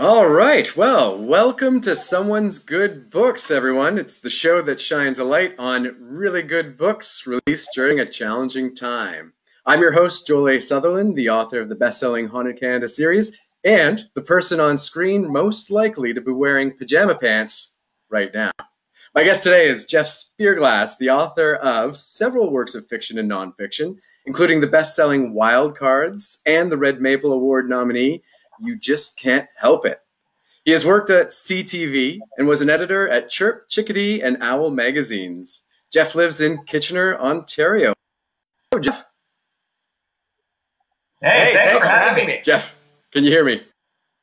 All right. Well, welcome to Someone's Good Books, everyone. It's the show that shines a light on really good books released during a challenging time. I'm your host, Joel A. Sutherland, the author of the best selling Haunted Canada series, and the person on screen most likely to be wearing pajama pants right now. My guest today is Jeff Szpirglas, the author of several works of fiction and nonfiction, including the best selling Wild Cards and the Red Maple Award nominee you just can't help it. He has worked at CTV and was an editor at Chirp, Chickadee, and Owl magazines. Jeff lives in Kitchener, Ontario. Oh, Jeff. Hey, thanks, for having me. Jeff, can you hear me?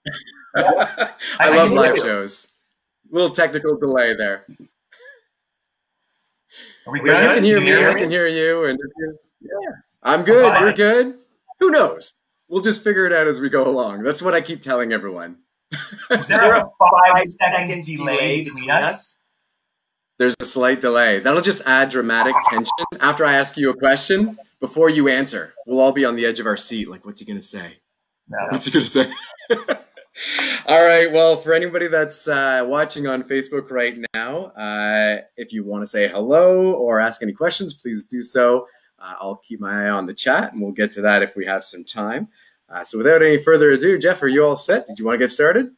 I, I love live shows. A little technical delay there. Are we good? you can hear me. I can hear you. And yeah, I'm good. You're good. Who knows? We'll just figure it out as we go along. That's what I keep telling everyone. Is there a five seconds delay between us? There's a slight delay. That'll just add dramatic tension after I ask you a question before you answer. We'll all be on the edge of our seat, like, what's he going to say? No. What's he going to say? all right. Well, for anybody that's uh, watching on Facebook right now, uh, if you want to say hello or ask any questions, please do so. Uh, I'll keep my eye on the chat and we'll get to that if we have some time. Uh, so without any further ado, Jeff, are you all set? Did you want to get started?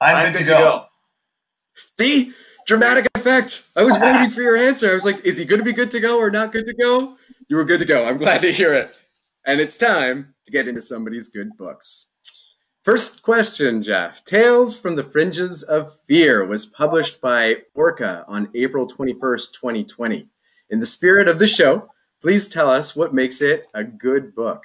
I'm, I'm good, good, to go. go. See? Dramatic effect. I was waiting for your answer. I was like, is he going to be good to go or not good to go? You were good to go. I'm glad to hear it. And it's time to get into somebody's good books. First question, Jeff. Tales from the Fringes of Fear was published by Orca on April 21st, 2020. In the spirit of the show, please tell us what makes it a good book.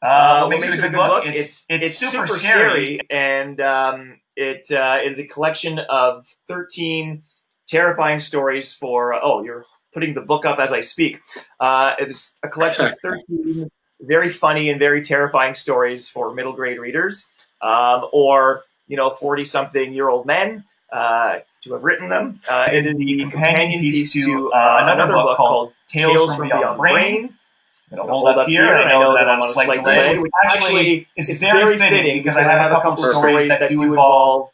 Uh, what makes, it a good book? It's, it's, it's super scary, and um, it uh, is a collection of 13 terrifying stories for, oh, you're putting the book up as I speak. Uh, it's a collection of 13 very funny and very terrifying stories for middle grade readers, um, or, you know, 40 something year old men uh, to have written them. Uh, it is the companion piece to uh, another book called Tales from Beyond Brain to hold up here, and I know that I'm on a slight delay, which actually is very fitting because I have a couple of stories that do involve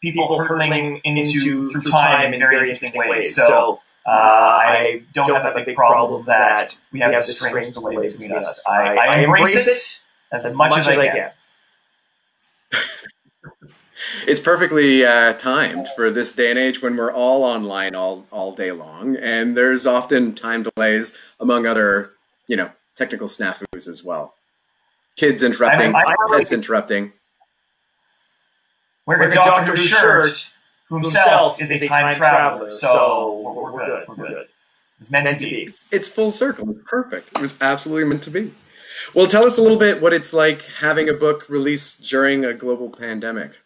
people hurtling into through time in very interesting ways. So uh, I don't have a big problem that we have this strange delay between us. I, I embrace it as much as I can. It's perfectly uh, timed for this day and age when we're all online all, all day long, and there's often time delays among other, you know, technical snafus as well. Kids interrupting, I, I, pets interrupting. We're Dr. Shirt, who himself is a time traveler, so we're, we're good. We're good. It's meant to be. It's full circle. It's perfect. It was absolutely meant to be. Well, tell us a little bit what it's like having a book released during a global pandemic.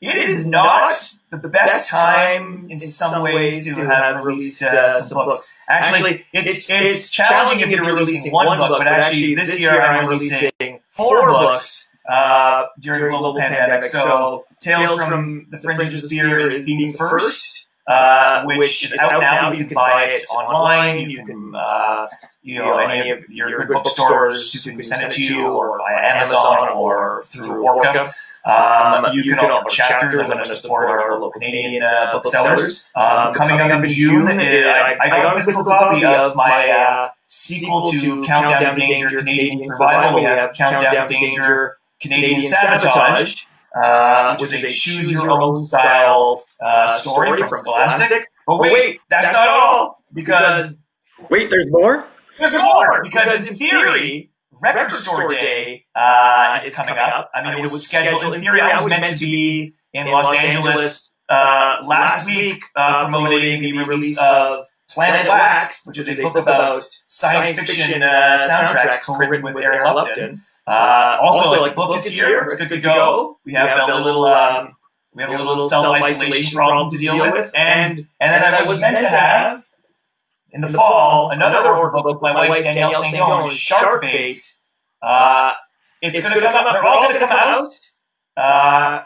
It is not the best time in some ways to have released uh, some books. Actually, it's, it's challenging if you're releasing one book, but actually this year I'm releasing four books uh, during global pandemic. So Tales from the Fringes of Fear is being first. Uh, which is out now. You can buy it online. You can, uh, you know, any of your good bookstores, you can send it to you, or via Amazon, or through Orca. Um, you, you can open chapters. I'm going to support our local Canadian uh, booksellers. Um, coming up in June, uh, I, I got a physical copy of my uh, sequel to Countdown to Danger Canadian Survival. We have Countdown to Danger Canadian Sabotage, uh, which is a choose your own style uh, story from Scholastic. But wait, that's not all because wait, there's more. There's more because in theory Record Store Day uh, is coming up. I mean, it was scheduled. In theory, I was meant to be in Los Angeles uh, last week uh, promoting the release of Planet Wax, which is a book about science fiction uh, soundtracks co-written with Aaron Lupton. Uh, also, like book this here. it's good to go. We have a little. Um, we have a little self isolation problem to deal with, and and then I was meant to have in the fall, another order book by my wife Danielle Saint-Onge, Shark Bait. Uh, it's, going to come out. They're all going to come out uh,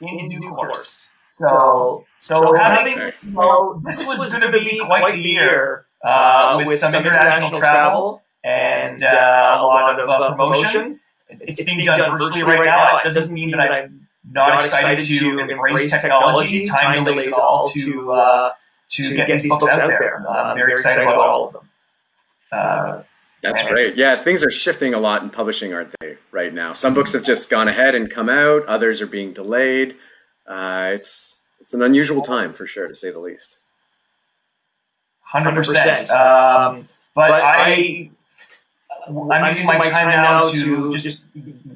in due course. So, so having, you know, this was going to be quite the year uh, with some international travel and uh, a lot of uh, promotion. it's being done virtually right now. It doesn't mean that I'm not excited to embrace technology. Time delays all to uh, to get these books out there. I'm very excited about all of them. Uh, that's great. Yeah, things are shifting a lot in publishing, aren't they, right now? Some books have just gone ahead and come out. Others are being delayed. Uh, it's it's an unusual time for sure, to say the least. Hundred percent. Um, but I, I'm using my time now to just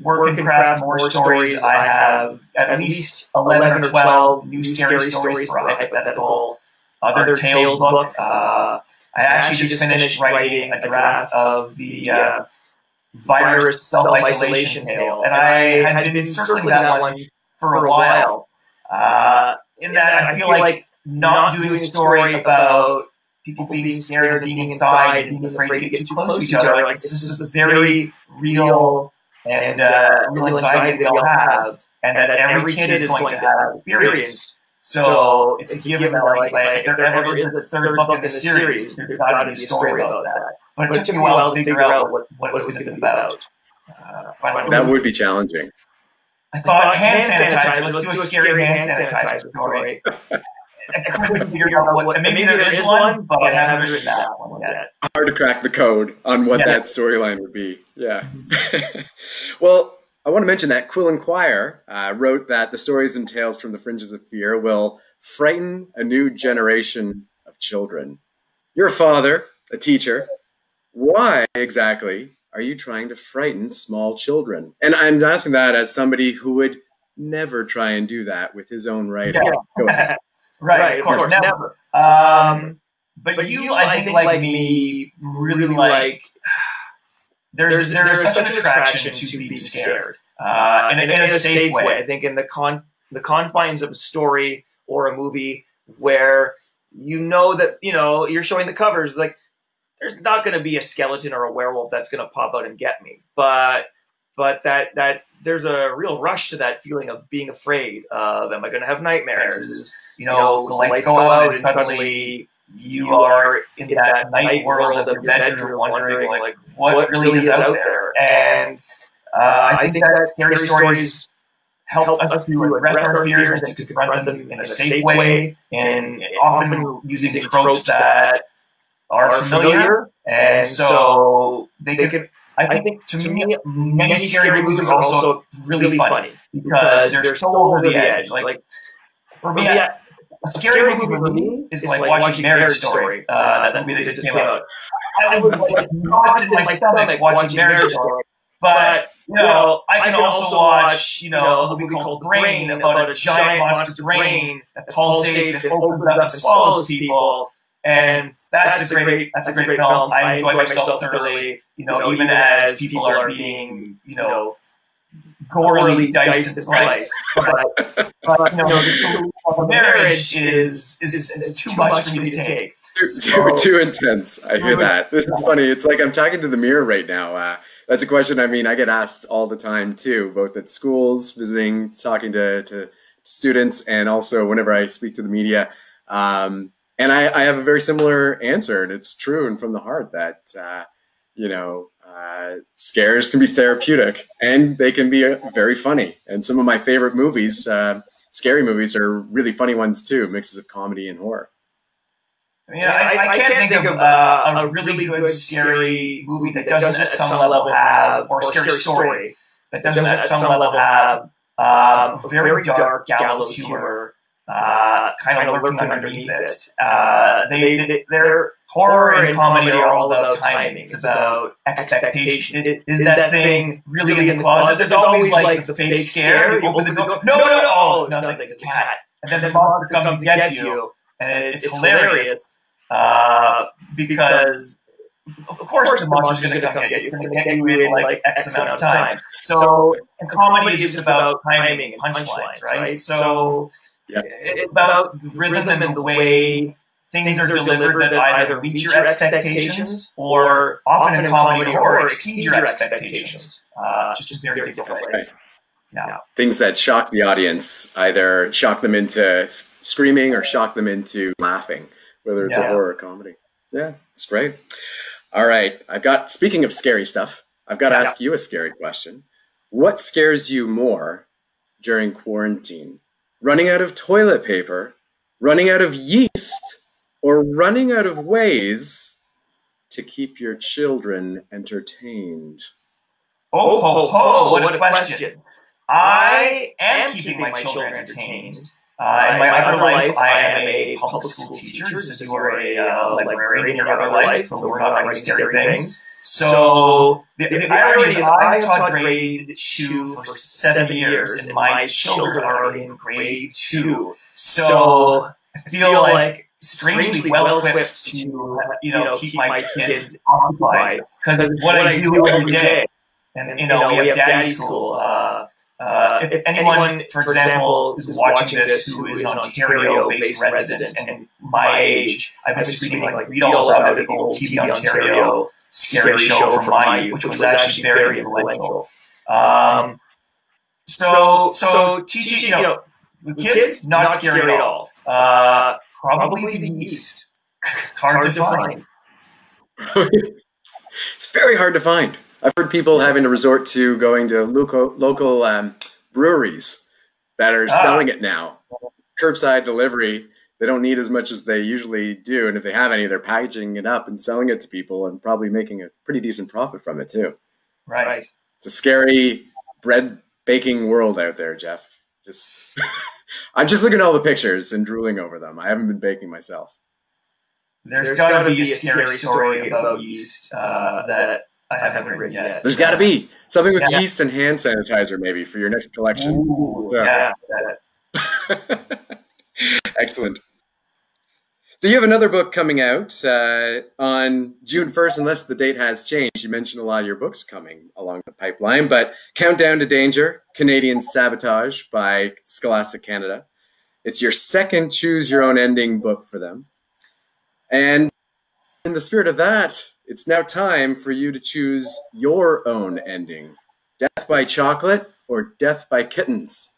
work and craft more stories. I have at least eleven or twelve new scary stories for a hypothetical other tales book. Uh, I actually just finished writing a draft of the uh, virus self-isolation tale, and I had been circling that one for a while. Uh, in that, I feel like not doing a story about people being scared of being inside and being afraid to get too close to each other. Like this is a very real and uh, real anxiety we all have, and that every kid is going to have experienced. So it's, it's a given that, like, like, if there ever is a third book in the series, there's got to be a story about that. But it took me a while to figure out what, what it was going to be about. Uh, that would be challenging. I thought hand sanitizer. Let's do a scary hand sanitizer story. I couldn't figure out what. Maybe there is one, but I haven't written that one yet. Hard to crack the code on what yeah. that storyline would be. Yeah. Mm-hmm. well, I want to mention that Quill and Quire uh, wrote that the stories and tales from the fringes of fear will frighten a new generation of children. You're father, a teacher. Why exactly are you trying to frighten small children? And I'm asking that as somebody who would never try and do that with his own writing. Yeah. right, right, of course, course never. Um, but, but you, I think, like me, really like there's, there's, there's such an attraction to being scared, uh, in, in, in, a safe way. way. I think in the con the confines of a story or a movie where you know that you know you're showing the covers like there's not going to be a skeleton or a werewolf that's going to pop out and get me, but but that that there's a real rush to that feeling of being afraid of am I going to have nightmares? You know, you know the lights, lights go out and suddenly you are in that night world of your bedroom, wondering like what really is out there. And uh, I think that scary stories help us to address our fears and to confront them in a safe way, and often using tropes that are familiar. And so they can. I think to me, many scary movies are also really funny because they're so over the edge. Like for me, a scary, movie for me is like, like watching Marriage Story, uh, uh, that movie that just came out. I would like knock in my stomach watching Marriage Story. But you know, I can also watch you know a movie called Brain about a giant monster brain that pulsates and opens up and swallows people, and that's a great that's a great film. I enjoy myself thoroughly. You know, even as people are being you know gorily diced and sliced. But, but you know, the marriage is, is, is, too much for me to take. Too, so, too, intense. I hear that. This is funny. It's like I'm talking to the mirror right now. Uh, that's a question. I mean, I get asked all the time too, both at schools, visiting, talking to, to students, and also whenever I speak to the media. Um, and I, I, have a very similar answer, and it's true and from the heart that uh, you know uh, scares can be therapeutic and they can be uh, very funny. And some of my favorite movies, uh, scary movies, are really funny ones too, mixes of comedy and horror. I mean, I, I, I can't, think, of uh, a really good scary movie that doesn't at some level have, or scary story that doesn't at some level have um, very dark gallows humor, uh, kind of lurking underneath it. Uh, they, they, they're horror and comedy are all about timing. It's about expectation. It, is that thing really in the closet? There's always like the fake scare. You open the door. No, no, no, oh, nothing. It's a cat. And then the monster comes and gets you, and it's hilarious uh, because. Of course, the monster's going to come get you. It's going to get you in like X amount of time. So, and comedy is about timing and punchlines, right? So, it's about the rhythm and the way things are delivered that either meet your expectations or often in comedy or exceed your expectations. Uh, just very different. Right. Yeah. Things that shock the audience, either shock them into screaming or shock them into laughing, whether it's yeah. a horror or comedy. Yeah, it's great. All right. I've got, speaking of scary stuff, I've got to yeah. ask you a scary question. What scares you more during quarantine? Running out of toilet paper, running out of yeast, or running out of ways to keep your children entertained? Oh, ho, ho, what a question. I am keeping my children entertained. Uh, in my other life, I am a public school teacher, as you are a uh, librarian in your other life, so we're not writing scary things. So the, the, the irony is, I taught grade two for seven years, and my children are in grade two. So I feel like strangely well equipped to you know keep my kids occupied because what I do every day, and you know we have daddy school. Uh, uh, if, if anyone, for example, is watching this who is an Ontario-based resident and my age, I've been screaming like "Read All About It" old TV Ontario scary show from my youth, which was actually very influential. Um, so, so teaching, you know, the kids, not scary at all. Uh, probably the East. It's hard to find. it's very hard to find. I've heard people having to resort to going to local local um, breweries that are ah. selling it now, curbside delivery. They don't need as much as they usually do, and if they have any, they're packaging it up and selling it to people, and probably making a pretty decent profit from it too. Right. It's a scary bread baking world out there, Jeff. Just, I'm just looking at all the pictures and drooling over them. I haven't been baking myself. There's, There's got to be a scary story about yeast uh, that I haven't written yet. There's got to be something with yeah. yeast and hand sanitizer, maybe for your next collection. Ooh, yeah. yeah. Excellent. So you have another book coming out uh, on June 1st, unless the date has changed. You mentioned a lot of your books coming along the pipeline, but Countdown to Danger, Canadian Sabotage by Scholastic Canada. It's your second choose your own ending book for them. And in the spirit of that, it's now time for you to choose your own ending. Death by chocolate or death by kittens?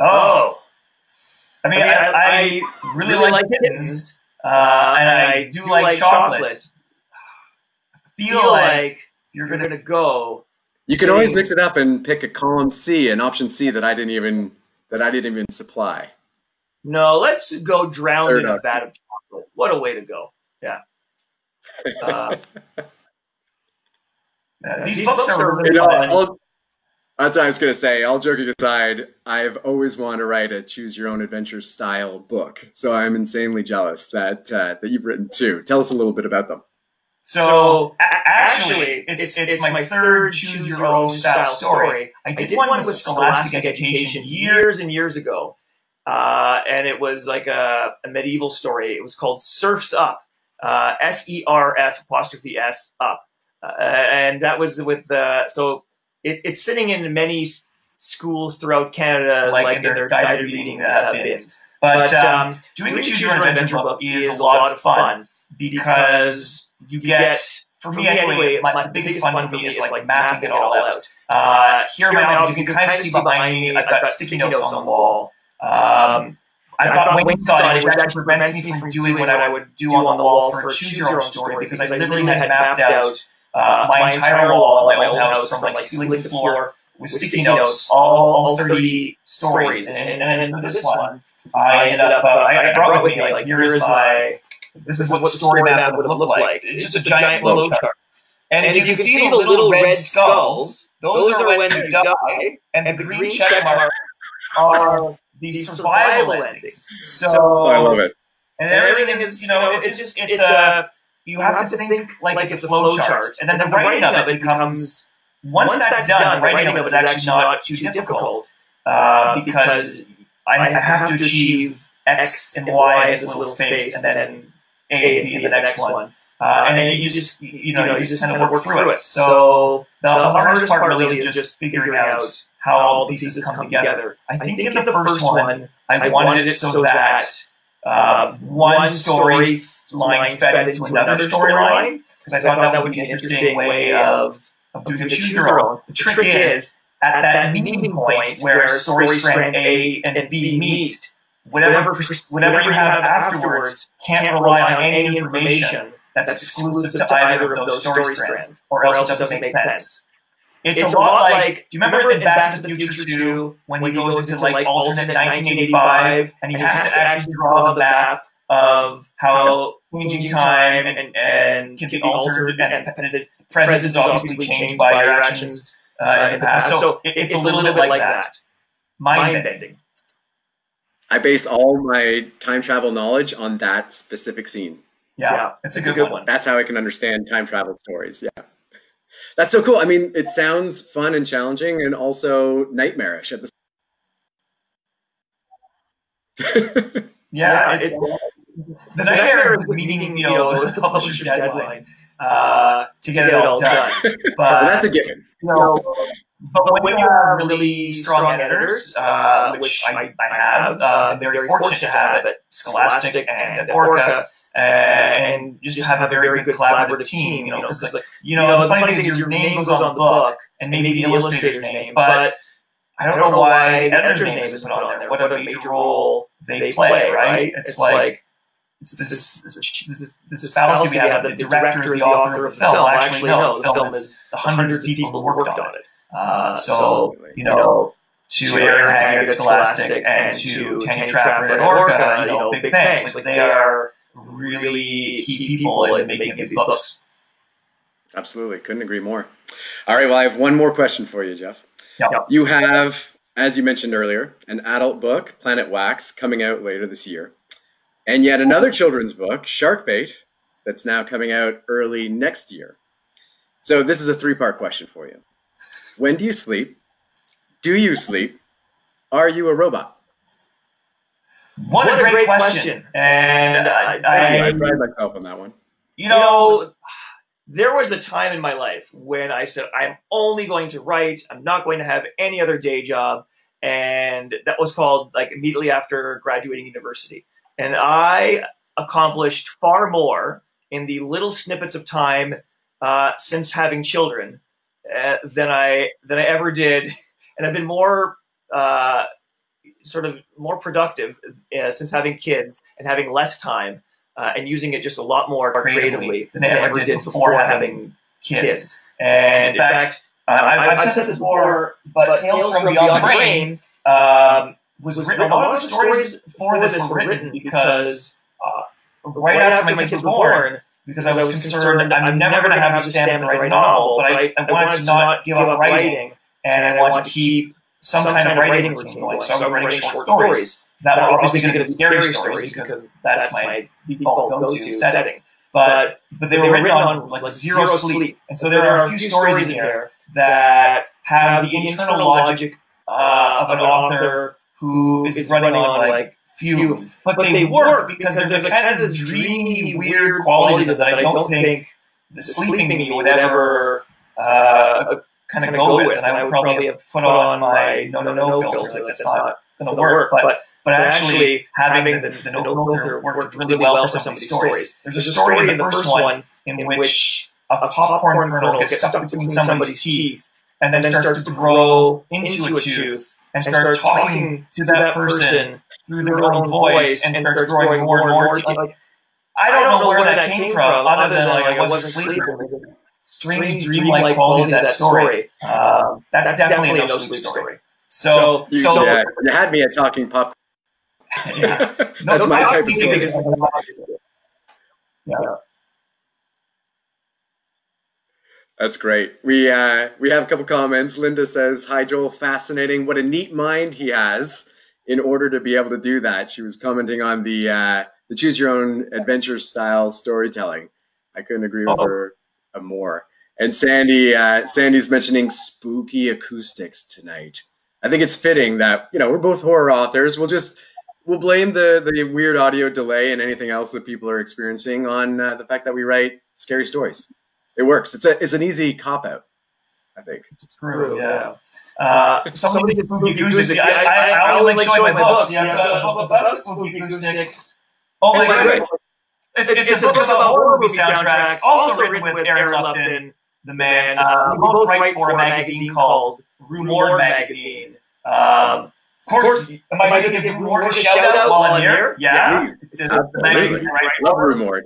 Oh, I mean, I, I, I really, really, like kittens, uh, and I do like, like chocolate. chocolate. feel like you're going to go. You can always mix it up and pick a column C, an option C that I didn't even that I didn't even supply. No, let's go drown in a vat of chocolate. What a way to go! Yeah. Uh, these, these, books, books are really fun. That's what I was going to say. All joking aside, I've always wanted to write a choose your own adventure style book. So I'm insanely jealous that uh, that you've written two. Tell us a little bit about them. So actually, it's, it's, it's my third choose your own style story. I did, I did one with Scholastic Education years and years ago. Uh, and it was like a, a, medieval story. It was called Serfs Up, uh, S E R F apostrophe S Up. Uh, and that was with the, so it, it's sitting in many schools throughout Canada, like, like in their, their guided reading uh, bins. But, but um, um, doing the Choose Your Own Adventure book is a lot of fun because you get, for me anyway, my, my biggest fun for me is like mapping it all out. Uh, here are my objects. You can kind of see behind me. I've got sticky notes on the wall. Um, I've got wainscoting, which actually prevents me from doing what I would do on the wall for a choose your own story because I literally had mapped out uh, my entire wall at my old house from like ceiling to floor with sticky notes, all, all 30 stories. And, and, and, and this one, I ended up, uh, I, I brought with me, like, here is my, this is what the story map would look like. It's just a giant flow chart. And, and you, can see the little red skulls. Those are when you die, and the green check marks are the survival endings. So oh, I love it. And everything is, you know, it's just, it's a, you, have, have, to think, think like, like, it's a flow chart, and then the, the writing of it becomes once, once that's, done, the writing of it is actually not too difficult uh, uh because I, I have to achieve X and Y in this little space, and then A and B in the next one. Uh, and then you just, you know, you just kind of work through it. So the, the hardest part really is just figuring out how all these pieces come together. I think in the first one, I wanted it so that uh, one story line fed into another storyline because I thought that would be an interesting way of, of doing a choose your own. The trick is at that meeting point where story strand A and B meet, whatever whatever you have afterwards can't rely on any information that's exclusive to either of those story strands, or else it doesn't make sense. It's, it's a, lot, like, do you remember, in Back to the Future 2 when, when he goes into like alternate 1985 and he has to actually draw the map of how changing time and, and can be altered and, and the present is obviously changed by your actions uh, in the past. So it's, a little bit like that. Mind bending. I base all my time travel knowledge on that specific scene. Yeah, yeah it's, a, good, a good one. one. That's how I can understand time travel stories. Yeah. That's so cool. I mean, it sounds fun and challenging and also nightmarish at the same time. Yeah, it, the nightmare of meeting, you know, the publisher's deadline uh, to get it all done. But well, that's a given. You know, but when you have really strong editors, uh, which I, I have, uh, I'm very fortunate to have at Scholastic and at Orca, and just have a very good collaborative team, you know, because like, you know, the funny thing is your name goes on the book and maybe the illustrator's name, but I don't know why the editor's name is put on there, what other major role they play, right? It's like, it's this, this, this, this fallacy we have that the director, the author of the film, actually no, the film is the hundreds of people who worked on it. Uh, so, you know, to Erin Haggett at Scholastic and to Tanya Trafford at Orca, you know, big thanks. Like they are really key people in making these books. Absolutely. Couldn't agree more. All right. Well, I have one more question for you, Jeff. Yep. You have, as you mentioned earlier, an adult book, Planet Wax, coming out later this year. And yet another children's book, Sharkbait, that's now coming out early next year. So this is a three part question for you. When do you sleep? Do you sleep? Are you a robot? What, what a, great, great question. question. And I, I, I pride myself on that one. You know, there was a time in my life when I said, I'm only going to write. I'm not going to have any other day job. And that was called like immediately after graduating university. And I accomplished far more in the little snippets of time uh, since having children uh, than I than I ever did, and I've been more uh, sort of more productive uh, since having kids and having less time uh, and using it just a lot more creatively than I ever did before having kids. And in fact, I've, I've said this before, but Tales from Beyond the Brain um, was written. A lot of the stories for this were written because uh, right after my kids were born because I was concerned I'm never going to have to stand up and write a novel, but I, I wanted to not give up writing, and I wanted to keep some kind of writing routine going. So I was writing short stories. That were obviously going to be scary stories because that's my default go-to setting. But but they were written on like zero sleep, and so there are a few stories in here that have the internal logic uh, of an author who is running on like fumes. But, but they work because there's, there's a kind of this dreamy, weird quality that I don't think the sleeping me would ever uh, kind of go with. And I would probably have put on my no, no, no filter. That's not going to work. But but actually having the, the, the no filter worked really well for some of these stories. There's a story in the first one in which a popcorn kernel gets stuck between somebody's teeth and then starts to grow into a tooth and start talking to that person through their own voice and starts growing more and more. Like, I don't know where that came from, other than like I wasn't sleeping. Strange dreamlike quality of that story. Um, that's, definitely a no sleep story. So, you, so yeah, you had me at talking pop. yeah, no, that's my type of story. Yeah. That's great. We uh, we have a couple comments. Linda says, "Hi Joel, fascinating. What a neat mind he has in order to be able to do that." She was commenting on the uh, the choose your own adventure style storytelling. I couldn't agree with oh. her more. And Sandy, uh, Sandy's mentioning spooky acoustics tonight. I think it's fitting that you know we're both horror authors. We'll just we'll blame the the weird audio delay and anything else that people are experiencing on uh, the fact that we write scary stories it works. It's a it's an easy cop out. I think it's true. Yeah. Uh, somebody spooky acoustics. I, I, I only like showing my books. Yeah, I've got a book about spooky acoustics. Oh my god! It's, it's, it's a book about horror movie soundtracks, also written with Aaron Lupton, the man. Uh, we both write for a magazine called Rue Morgue Magazine. Um, of course, am I going to give Rue Morgue a shout out while I'm here? Yeah, yeah. It's, it's, it's a magazine, right? Love Rue Morgue.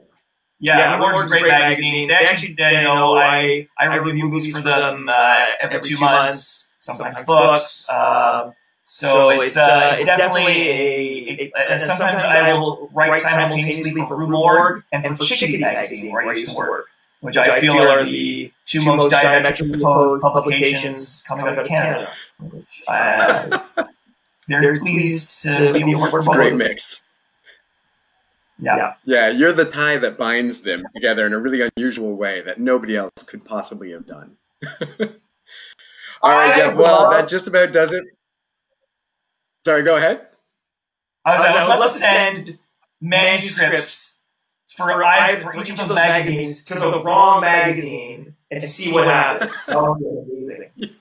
Yeah, yeah Orange is a great magazine. They actually, you know, I I review movies for them uh, every two months, sometimes books. Um, so it's uh, it's definitely a, a, a, sometimes I will write simultaneously for Rue Morgue and for Chickadee magazine where I used to work, which I feel are the two most diametrically opposed publications coming out of Canada. Uh, they're pleased to be able to work. It's a great mix. Yeah. Yeah, you're the tie that binds them together in a really unusual way that nobody else could possibly have done. All right, Jeff. Well, that just about does it. Sorry, go ahead. I was like, let's send manuscripts for, either, for each of those magazines to the wrong magazine and see what happens. That would be amazing.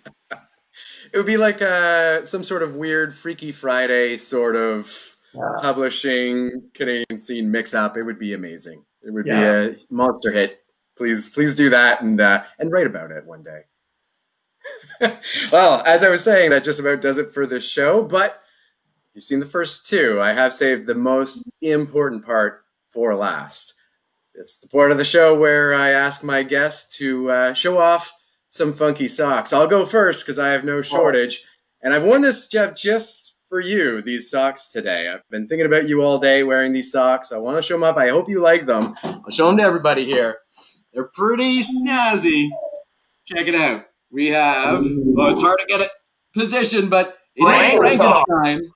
It would be like uh, some sort of weird Freaky Friday sort of yeah. publishing Canadian scene mix up. It would be amazing. It would yeah. be a monster hit. Please, please do that and uh, and write about it one day. well, as I was saying, that just about does it for this show. But you've seen the first two. I have saved the most important part for last. It's the part of the show where I ask my guests to uh, show off some funky socks. I'll go first because I have no shortage. And I've worn this, Jeff, just for you these socks today. I've been thinking about you all day wearing these socks. I want to show them up. I hope you like them. I'll show them to everybody here. They're pretty snazzy. Check it out. We have, well, it's hard to get it positioned, but it is Frankenstein.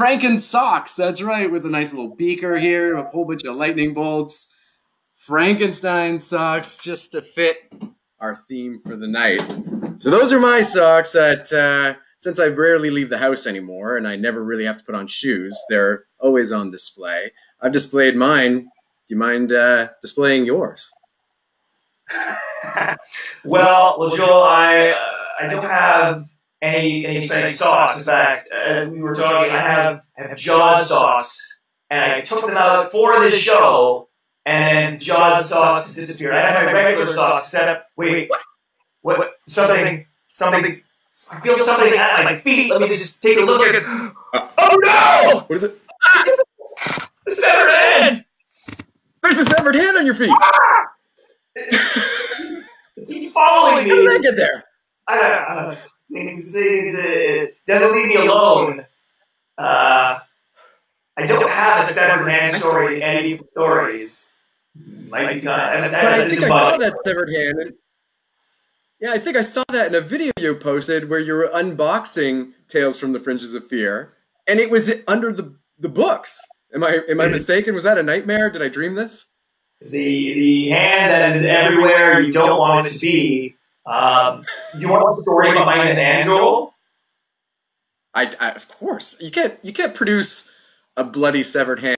Franken socks. That's right, with a nice little beaker here, a whole bunch of lightning bolts. Frankenstein socks just to fit our theme for the night. So those are my socks that uh, since I rarely leave the house anymore and I never really have to put on shoes, they're always on display. I've displayed mine. Do you mind uh, displaying yours? well, well, Joel, I uh, I don't have any any exciting socks. In fact, uh, we were talking. I have have Jaws socks, and I took them out for this show, and Jaws socks disappeared. I have my regular socks set up. Wait, what? What? what something? Something I feel something at my feet. Let me just take a look at it. Oh no! What is it? Ah! The severed hand! There's a severed hand on your feet! Ah! Keep following me! How did I get there? I don't know. Uh, doesn't leave me alone. Uh, I don't have a severed hand story in any stories. Might be time. I, I, think I saw that severed hand. Yeah, I think I saw that in a video you posted where you were unboxing Tales from the Fringes of Fear, and it was under the the books. Am I am I mistaken? Was that a nightmare? Did I dream this? The the hand that is everywhere you don't want it to be. Um, you want a story behind an angel? I, I of course you can't you can't produce a bloody severed hand.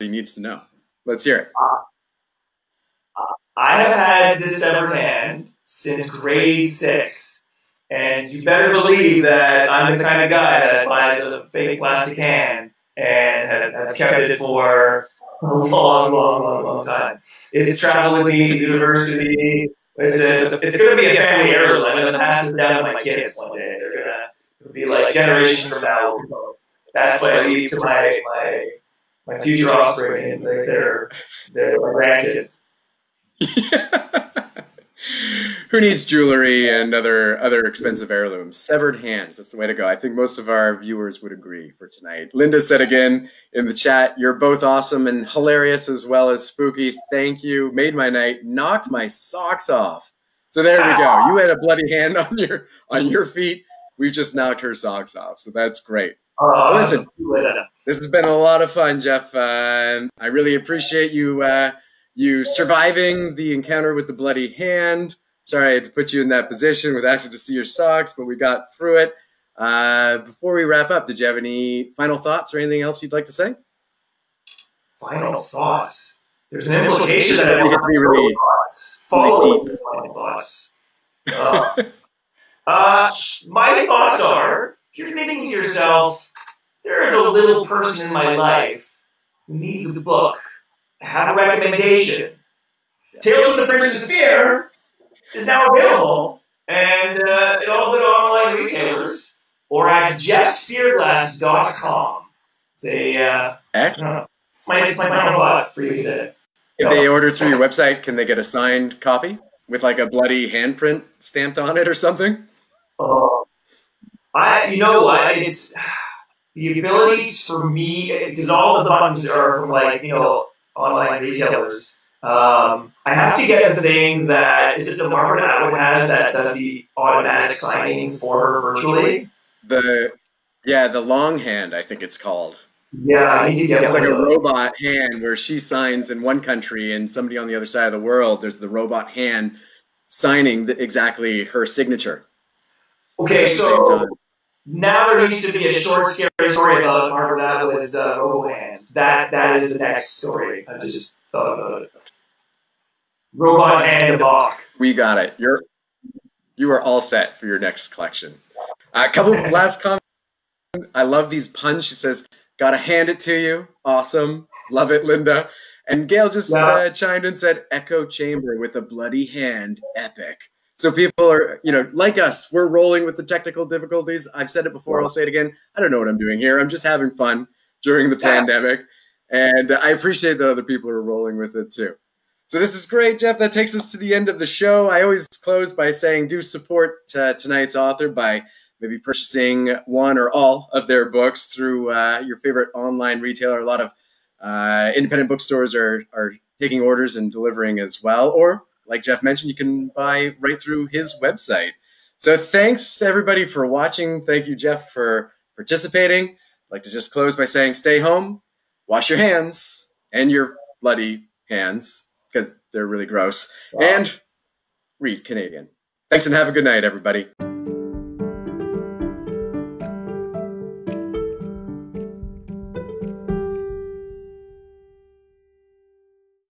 He needs to know. Let's hear it. Uh, I have had this severed hand since grade six. And you better believe that I'm the kind of guy that buys a fake plastic hand and have, have kept it for a long, long, long, long time. It's traveled with me to university. It's, it's, it's going to be a family heirloom. I'm going to pass it down to my kids one day. They're going to be like generations from now. That's what I leave to my my, my future offspring and their, their my grandkids. Who needs jewelry and other other expensive heirlooms? Severed hands. That's the way to go. I think most of our viewers would agree for tonight. Linda said again in the chat, "You're both awesome and hilarious as well as spooky. Thank you. Made my night. Knocked my socks off." So there we go. You had a bloody hand on your on your feet. We've just knocked her socks off. So that's great. Uh, Listen, this has been a lot of fun, Jeff. Uh, I really appreciate you. Uh, you surviving the encounter with the bloody hand. Sorry, I had to put you in that position with asking to see your socks, but we got through it. Uh, before we wrap up, did you have any final thoughts or anything else you'd like to say? Final thoughts. There's an implication that I get to be really, follow deep. final thoughts. Uh, uh, my thoughts are: if you're thinking to yourself, there is a little person in my life who needs a book have a recommendation. Tales from the Fringes of Fear is now available, and uh, at all good online retailers or at jeffszpirglas.com. It's a uh, Excellent. it's my it's my final thought for you today. If they order through your website, can they get a signed copy with like a bloody handprint stamped on it or something? Uh, I you know what it's the ability for me because all the buttons are from like you know online retailers. Um, I have to get a thing that is it the Margaret Atwood has that does the automatic signing for her virtually. The yeah, the long hand, I think it's called. Yeah, I need to get It's like a robot hand where she signs in one country and somebody on the other side of the world, there's the robot hand signing the, exactly her signature. Okay, so now there needs to be a short, scary story about Margaret Atwood's uh, Robohand. That that is the next story. I just thought about it. Robot Hand Bach. We got it. You're you are all set for your next collection. A couple of last comments. I love these puns. She says, "Gotta hand it to you. Awesome. Love it, Linda." And Gail just Yeah. uh, chimed in and said, "Echo chamber with a bloody hand. Epic." So people are, you know, like us, we're rolling with the technical difficulties. I've said it before. I'll say it again. I don't know what I'm doing here. I'm just having fun during the Yeah. pandemic, and I appreciate that other people are rolling with it too. So this is great, Jeff. That takes us to the end of the show. I always close by saying do support uh, tonight's author by maybe purchasing one or all of their books through uh, your favorite online retailer. A lot of uh, independent bookstores are, are taking orders and delivering as well. Or, like Jeff mentioned, you can buy right through his website. So thanks everybody for watching. Thank you, Jeff, for participating. Like to just close by saying stay home, wash your hands and your bloody hands because they're really gross. And read Canadian. Thanks and have a good night, everybody.